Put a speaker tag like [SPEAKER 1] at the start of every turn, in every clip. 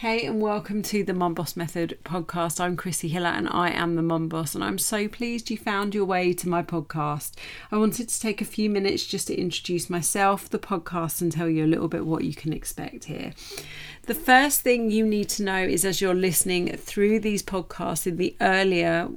[SPEAKER 1] Hey, and welcome to the Mum Boss Method podcast. I'm Chrissie Hiller and I am the Mum Boss, and I'm so pleased you found your way to my podcast. I wanted to take a few minutes just to introduce myself, the podcast, and tell you a little bit what you can expect here. The first thing you need to know is as you're listening through these podcasts in the earlier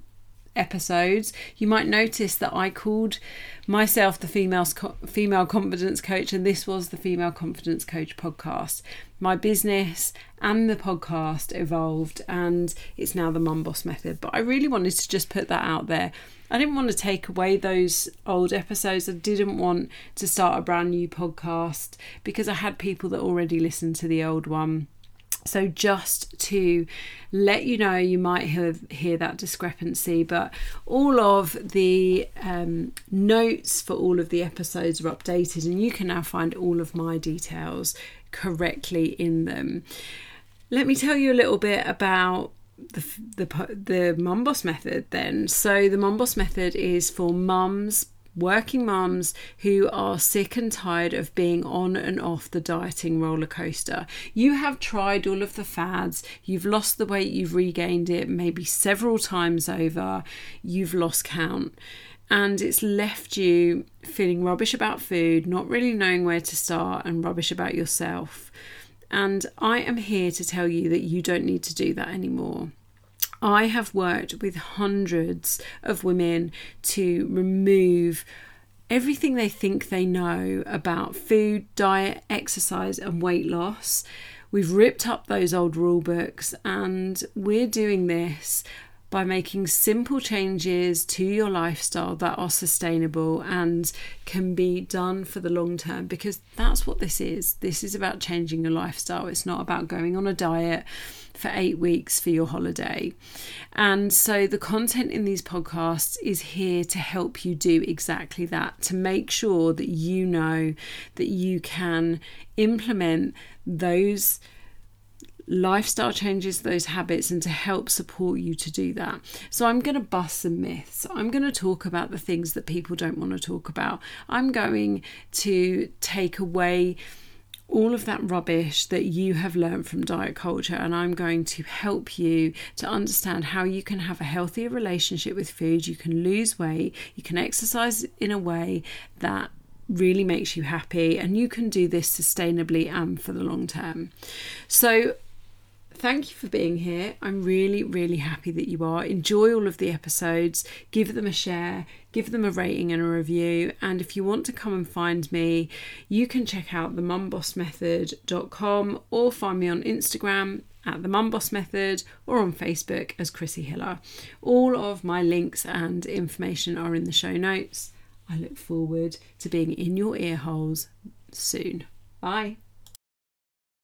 [SPEAKER 1] episodes, you might notice that I called myself the female female confidence coach, and this was the female confidence coach podcast. My business and the podcast evolved, and it's now the Mum Boss Method. But I really wanted to just put that out there. I didn't want to take away those old episodes. I didn't want to start a brand new podcast because I had people that already listened to the old one so, just to let you know, you might hear, hear that discrepancy, but all of the um, notes for all of the episodes are updated, and you can now find all of my details correctly in them. Let me tell you a little bit about the the the Mum Boss method then. So the Mum Boss method is for mums working mums who are sick and tired of being on and off the dieting roller coaster. You have tried all of the fads, you've lost the weight, you've regained it maybe several times over, you've lost count. And it's left you feeling rubbish about food, not really knowing where to start, and rubbish about yourself. And I am here to tell you that you don't need to do that anymore. I have worked with hundreds of women to remove everything they think they know about food, diet, exercise, and weight loss. We've ripped up those old rule books and we're doing this by making simple changes to your lifestyle that are sustainable and can be done for the long term because that's what this is. This is about changing your lifestyle. It's not about going on a diet for eight weeks for your holiday. And so the content in these podcasts is here to help you do exactly that, to make sure that you know that you can implement those lifestyle changes, those habits, and to help support you to do that. So, I'm going to bust some myths. I'm going to talk about the things that people don't want to talk about. I'm going to take away all of that rubbish that you have learned from diet culture, and I'm going to help you to understand how you can have a healthier relationship with food. You can lose weight, you can exercise in a way that really makes you happy, and you can do this sustainably and for the long term. So, thank you for being here. I'm really, really happy that you are. Enjoy all of the episodes, give them a share, give them a rating and a review. And if you want to come and find me, you can check out the mumbossmethod.com or find me on Instagram at the Mum Boss Method or on Facebook as Chrissie Hiller. All of my links and information are in the show notes. I look forward to being in your ear holes soon. Bye.